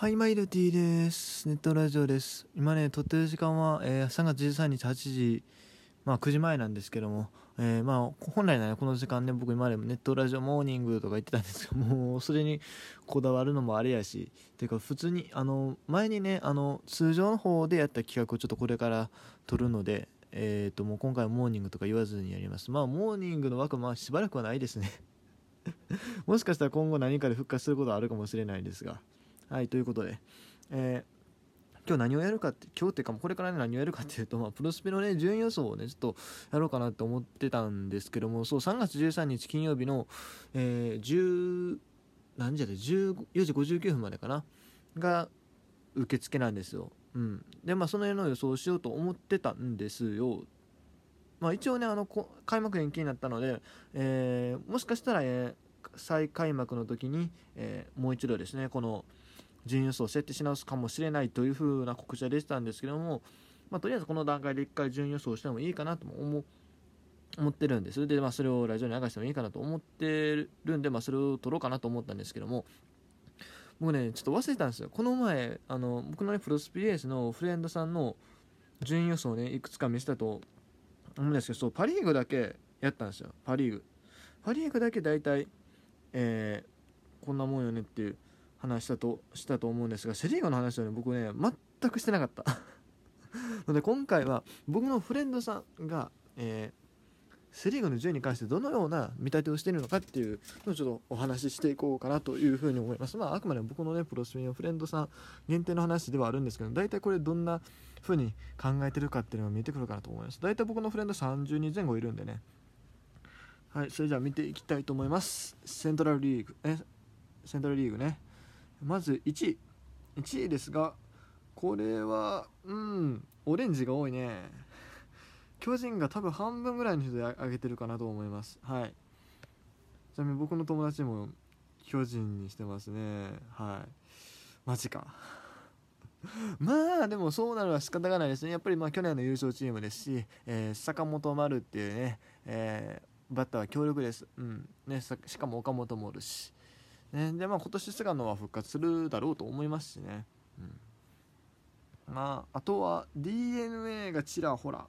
はい、マイルティーです。ネットラジオです。今ね、撮ってる時間は、えー3月13日8時、まあ9時前なんですけども、えーまあ本来ならこの時間ね、僕今までもネットラジオモーニングとか言ってたんですけど、もうそれにこだわるのもあれやし、ていうか普通に、あの、前にね、あの、通常の方でやった企画をちょっとこれから撮るので、えっ、と、もう今回はモーニングとか言わずにやります。まあ、モーニングの枠、まあしばらくはないですね。もしかしたら今後何かで復活することはあるかもしれないですが。はい、ということで、えー今日何をやるかって、今日っていうか、これからね、何をやるかっていうと、まあ、プロスペのね、順位予想をね、ちょっとやろうかなって思ってたんですけども、そう、3月13日金曜日の、えー、10、何時だって、14時59分までかな、が受付なんですよ。うん。で、まあ、その辺の予想をしようと思ってたんですよ。まあ、一応ね、あの、こ開幕延期になったので、えーもしかしたら、えー再開幕の時に、えーもう一度ですね、この、順位予想を設定し直すかもしれないというふうな告知は出てたんですけども、まあ、とりあえずこの段階で一回順位予想してもいいかなと思思ってるんですで、まあ、それをラジオに流してもいいかなと思ってるんで、まあ、それを取ろうかなと思ったんですけども僕ねちょっと忘れてたんですよ。この前あの僕のねプロスピレースのフレンドさんの順位予想をねいくつか見せたと思うんですけどそうパ・リーグだけやったんですよ。パ・リーグ。パ・リーグだけ大体えーこんなもんよねっていう。話したとしたと思うんですがセ・リーグの話はね僕ね全くしてなかった。ので今回は僕のフレンドさんが、えーセ・リーグの順位に関してどのような見立てをしているのかっていうのをちょっとお話ししていこうかなというふうに思います。まああくまでも僕のねプロスピンのフレンドさん限定の話ではあるんですけど大体これどんなふうに考えてるかっていうのが見えてくるかなと思います。大体僕のフレンド30人前後いるんでね。はいそれじゃあ見ていきたいと思います。セントラルリーグえセントラルリーグね。まず1位。1位ですがこれはうんオレンジが多いね。巨人が多分半分ぐらいの人で上げてるかなと思います。はい。ちなみに僕の友達も巨人にしてますね。はい。マジか。まあでもそうなるのは仕方がないですね。やっぱりまあ去年の優勝チームですし、えー坂本丸っていうね、えーバッターは強力です、うん。ね、しかも岡本もおるし。ね、でまあ今年菅野は復活するだろうと思いますしね、うん、まああとは d n a がちらほら。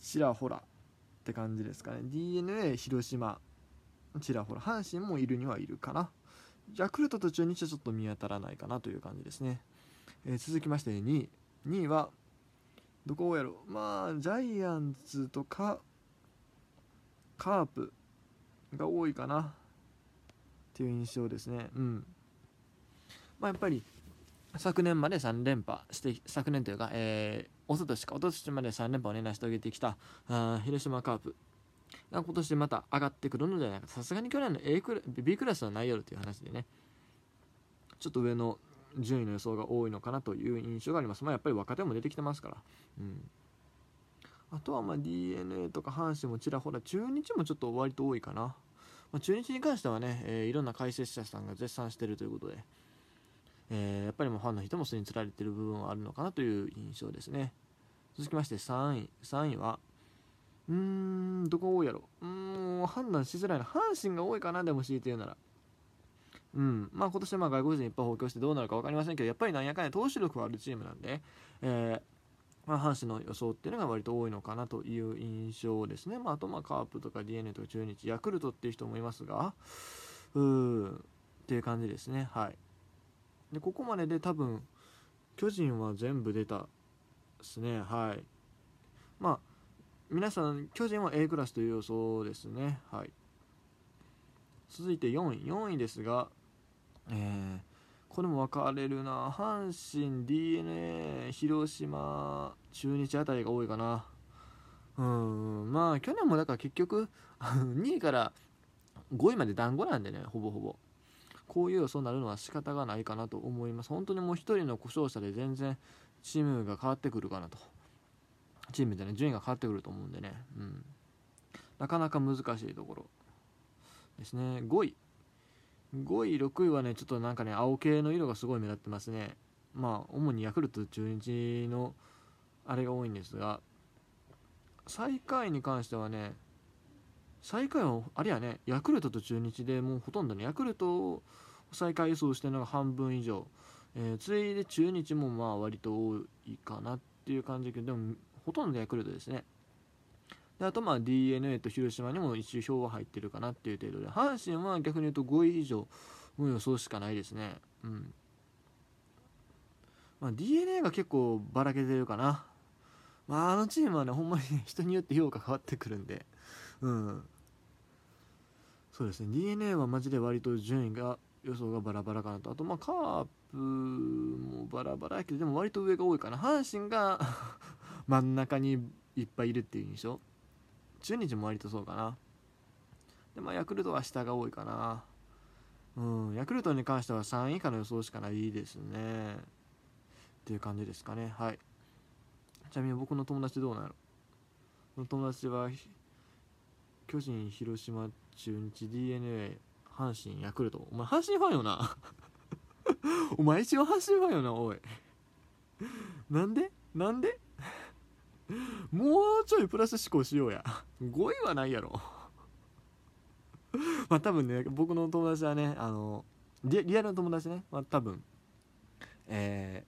ちらほらって感じですかね。d n a 広島。ちらほら。阪神もいるにはいるかな。ヤクルトと中日はちょっと見当たらないかなという感じですね、えー続きまして2位2位はどこやろう。まあジャイアンツとかカープが多いかな。いう印象ですね。うん。まあやっぱり昨年まで3連覇して昨年というか、えー、一昨年か一昨年まで3連覇をね成し遂げてきたあ広島カープが今年また上がってくるのではないかさすがに去年の A クラ B クラスはないやろという話でねちょっと上の順位の予想が多いのかなという印象があります。まあやっぱり若手も出てきてますから。うん。あとはま d n a とか阪神もちらほら中日もちょっと割と多いかな。まあ、中日に関してはね、えーいろんな解説者さんが絶賛しているということで、えーやっぱりもうファンの人もそれにつられている部分はあるのかなという印象ですね。続きまして3位3位はうーんどこ多いやろう。ーん判断しづらいな。阪神が多いかなでも強いて言うなら。うんまあ今年はまあ外国人いっぱい補強してどうなるか分かりませんけどやっぱりなんやかんや投手力はあるチームなんで、えまあ、阪神の予想っていうのが割と多いのかなという印象ですね。まあ、あとまあカープとか d n a とか中日、ヤクルトっていう人もいますが、うーんっていう感じですね。はい。で、ここまでで多分、巨人は全部出たですね。はい。まあ、皆さん、巨人は A クラスという予想ですね。はい。続いて4位。4位ですが、えーこれも分かれるな。阪神 d n a 広島中日あたりが多いかな。うんまあ去年もだから結局 2位から5位まで団子なんでねほぼほぼ。こういう予想になるのは仕方がないかなと思います。本当にもう1人の故障者で全然チームが変わってくるかなと。チームでね順位が変わってくると思うんでね、うん、なかなか難しいところですね。5位。5位、6位はね、ちょっとなんかね、青系の色がすごい目立ってますね。まあ、主にヤクルト、中日のあれが多いんですが、最下位に関してはね、最下位は、あれやね、ヤクルトと中日でもうほとんどね、ヤクルトを最下位予想してるのが半分以上、えー、次いで中日もまあ割と多いかなっていう感じだけどでもほとんどヤクルトですねであとまあ d n a と広島にも一応票は入ってるかなっていう程度で阪神は逆に言うと5位以上の予想しかないですね。うん。まあ、d n a が結構ばらけてるかな。まああのチームはねほんまに、人によって評価変わってくるんで。うん。そうですね。d n a はマジで割と順位が予想がバラバラかなと。あとまあカープもバラバラやけどでも割と上が多いかな。阪神が 真ん中にいっぱいいるっていう印象。中日も割とそうかなでまあヤクルトは下が多いかなうんヤクルトに関しては3位以下の予想しかないですねっていう感じですかねはいちなみに僕の友達どうなの友達は巨人広島中日 d n a 阪神ヤクルトお前阪神ファンよなお前一番阪神ファンよなおいなんでなんでもうちょいプラス思考しようや。5位はないやろ。まあ多分ね僕の友達はねあのリリアルの友達ね、まあ、多分え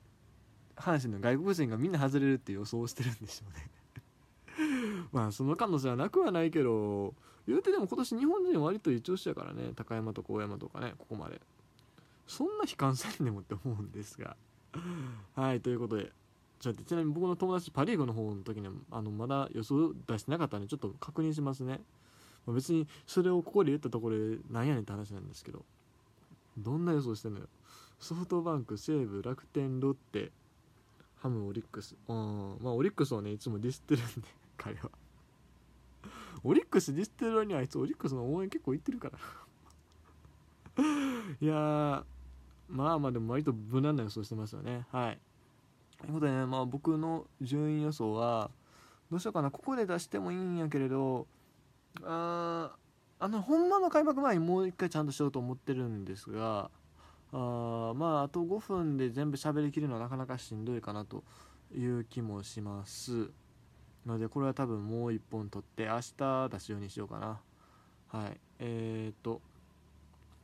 ー、阪神の外国人がみんな外れるって予想してるんでしょうね。まあその可能性はなくはないけど言うてでも今年日本人割と一押しやからね。高山とか大山とかねここまで。そんな悲観せんでもって思うんですが。はいということで。ちょっとちなみに僕の友達パ・リーグの方の時にあのまだ予想出してなかったんでちょっと確認しますね、まあ、別にそれをここで言ったところでなんやねんって話なんですけどどんな予想してんのよ。ソフトバンク西武楽天ロッテハムオリックス。うんまあオリックスをねいつもディスってるんで 彼は。オリックスディスってる割にはあいつオリックスの応援結構行ってるから。いやまあまあでも割と無難な予想してますよね。はい。ということでねまあ僕の順位予想はどうしようかな。ここで出してもいいんやけれどああのほんまの開幕前にもう一回ちゃんとしようと思ってるんですがあまああと5分で全部喋りきるのはなかなかしんどいかなという気もします。のでこれは多分もう1本取って明日出すようにしようかな。はい。えー、っと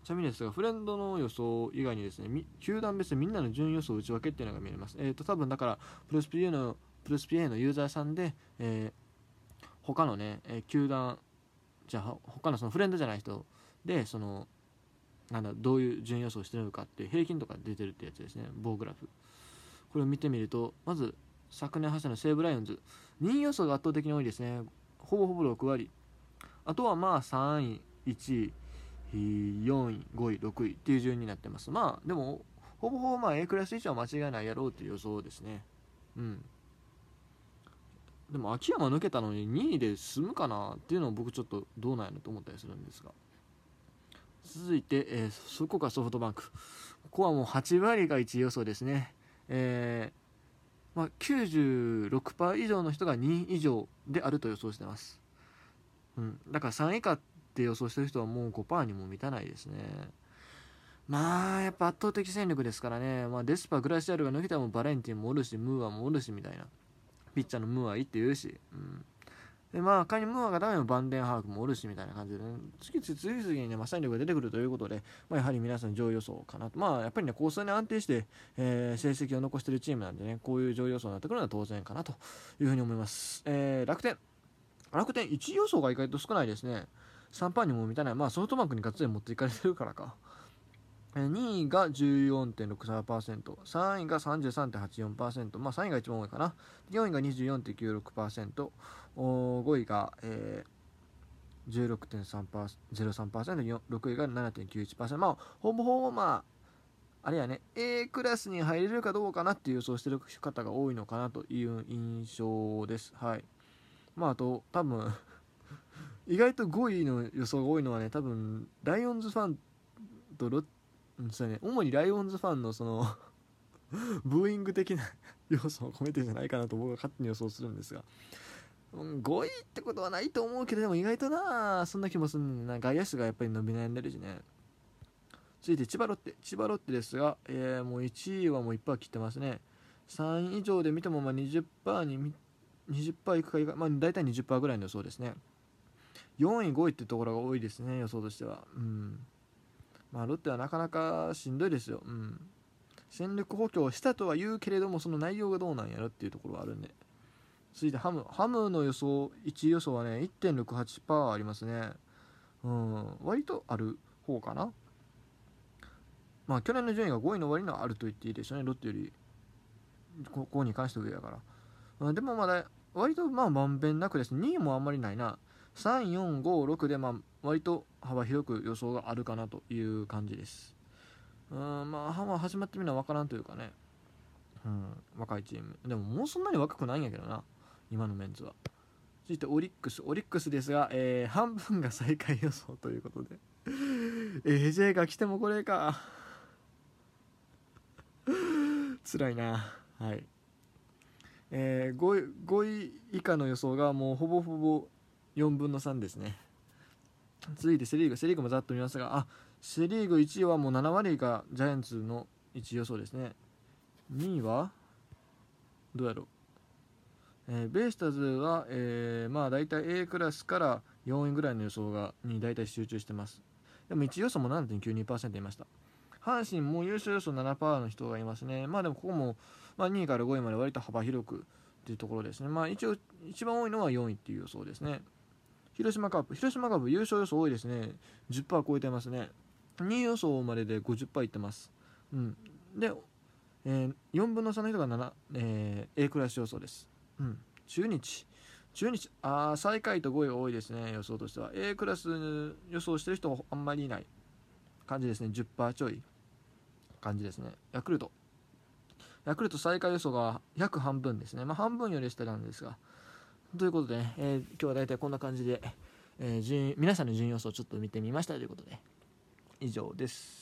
ちなみにですがフレンドの予想以外にですね球団別でみんなの順位予想内訳っていうのが見えます。えー、っと多分だからプロスピエのプロスピエのユーザーさんで、えー、他のね、え球団じゃあ他のそのフレンドじゃない人でそのなんだどういう順位予想してるのかって平均とか出てるってやつですね棒グラフ。これを見てみるとまず昨年走ったの西武ライオンズ。2位予想が圧倒的に多いですね。ほぼほぼ6割。あとはまあ3位1位。4位5位6位っていう順になってます。まあでもほぼほぼまあ A クラス以上は間違いないやろうっていう予想ですね。うん。でも秋山抜けたのに2位で済むかなっていうのを僕ちょっとどうなんやろと思ったりするんですが。続いて、えー、そこがソフトバンク。ここはもう8割が1位予想ですね。えーまあ、96%以上の人が2位以上であると予想してます、うん、だから3位以下って予想してる人はもう5%にも満たないですね。まあやっぱ圧倒的戦力ですからね、まあ、デスパグラシアルが抜けたらもバレンティンもおるしムーアもおるしみたいな。ピッチャーのムーアいいって言うし、うん、でまあ仮にムーアがダメのバンデンハークもおるしみたいな感じで、ね、次々次々にね、まあ、戦力が出てくるということで、まあ、やはり皆さん上位予想かなと。まあやっぱりね構成に安定して、えー、成績を残してるチームなんでねこういう上位予想になってくるのは当然かなというふうに思います、えー、楽天。楽天1位予想が意外と少ないですね。3パーにも満たない。まあソフトバンクにガッツリ持っていかれてるからか。2位が14.63%、3位が33.84%、まあ3位が一番多いかな。4位が24.96%、5位が、えー、16.03%、6位が7.91%、まあほぼほぼまあ、あれやね、A クラスに入れるかどうかなっていう予想してる方が多いのかなという印象です。はい。まああと、多分意外と5位の予想が多いのはね、多分、ライオンズファンとロッそうね、主にライオンズファンのその ブーイング的な要素を込めてじゃないかなと僕は勝手に予想するんですが、うん、5位ってことはないと思うけどでも意外となそんな気もするんだな。外野手がやっぱり伸び悩んでるしね。続いて千葉ロッテ。千葉ロッテですが、えー、もう1位はもう1%切ってますね。3位以上で見てもまあ20%に20%いくかいかまあ大体20%ぐらいの予想ですね。4位5位ってところが多いですね予想としては。うん。まあ、ロッテはなかなかしんどいですよ、うん、戦力補強したとは言うけれどもその内容がどうなんやろっていうところはあるんで。続いてハムハムの予想1位予想はね1.68%ありますね。うん。割とある方かな。まあ去年の順位が5位の割にはあると言っていいでしょうねロッテより。ここに関して上やから、うん、でもまだ割とまあまんべんなくです2位もあんまりないな。3456でまあ割と幅広く予想があるかなという感じです。うんまあ始まってみるのは分からんというかね。うん若いチーム。でももうそんなに若くないんやけどな。今のメンツは。続いてオリックス。オリックスですが、えー、半分が最下位予想ということで。AJ が来てもこれか。辛いな。はい。えー、5, 位5位以下の予想がもうほぼほぼ4分の3ですね。続いてセ・リーグセ・リーグもざっと見ますがあセ・リーグ1位はもう7割がジャイアンツの1位予想ですね。2位はどうやろう、えー、ベイスターズは、えー、まあ大体 A クラスから4位ぐらいの予想がに大体集中してます。でも1位予想も7.92%いました。阪神も優勝予想7%の人がいますね。まあでもここも、まあ、2位から5位まで割と幅広くっていうところですね。まあ一応一番多いのは4位っていう予想ですね。広島カップ広島カップ優勝予想多いですね。10%超えてますね。2位予想までで50%いってます。うん。で、えー、4分の3の人が7、えー、A クラス予想です。うん。中日。中日あ最下位と5位多いですね予想としては。A クラス予想してる人あんまりいない。感じですね。10%ちょい。感じですね。ヤクルト。ヤクルト最下位予想が約半分ですね。まあ半分より下なんですが。ということで、ね、えー、今日は大体こんな感じで、えー、順皆さんの順位予想をちょっと見てみましたということで以上です。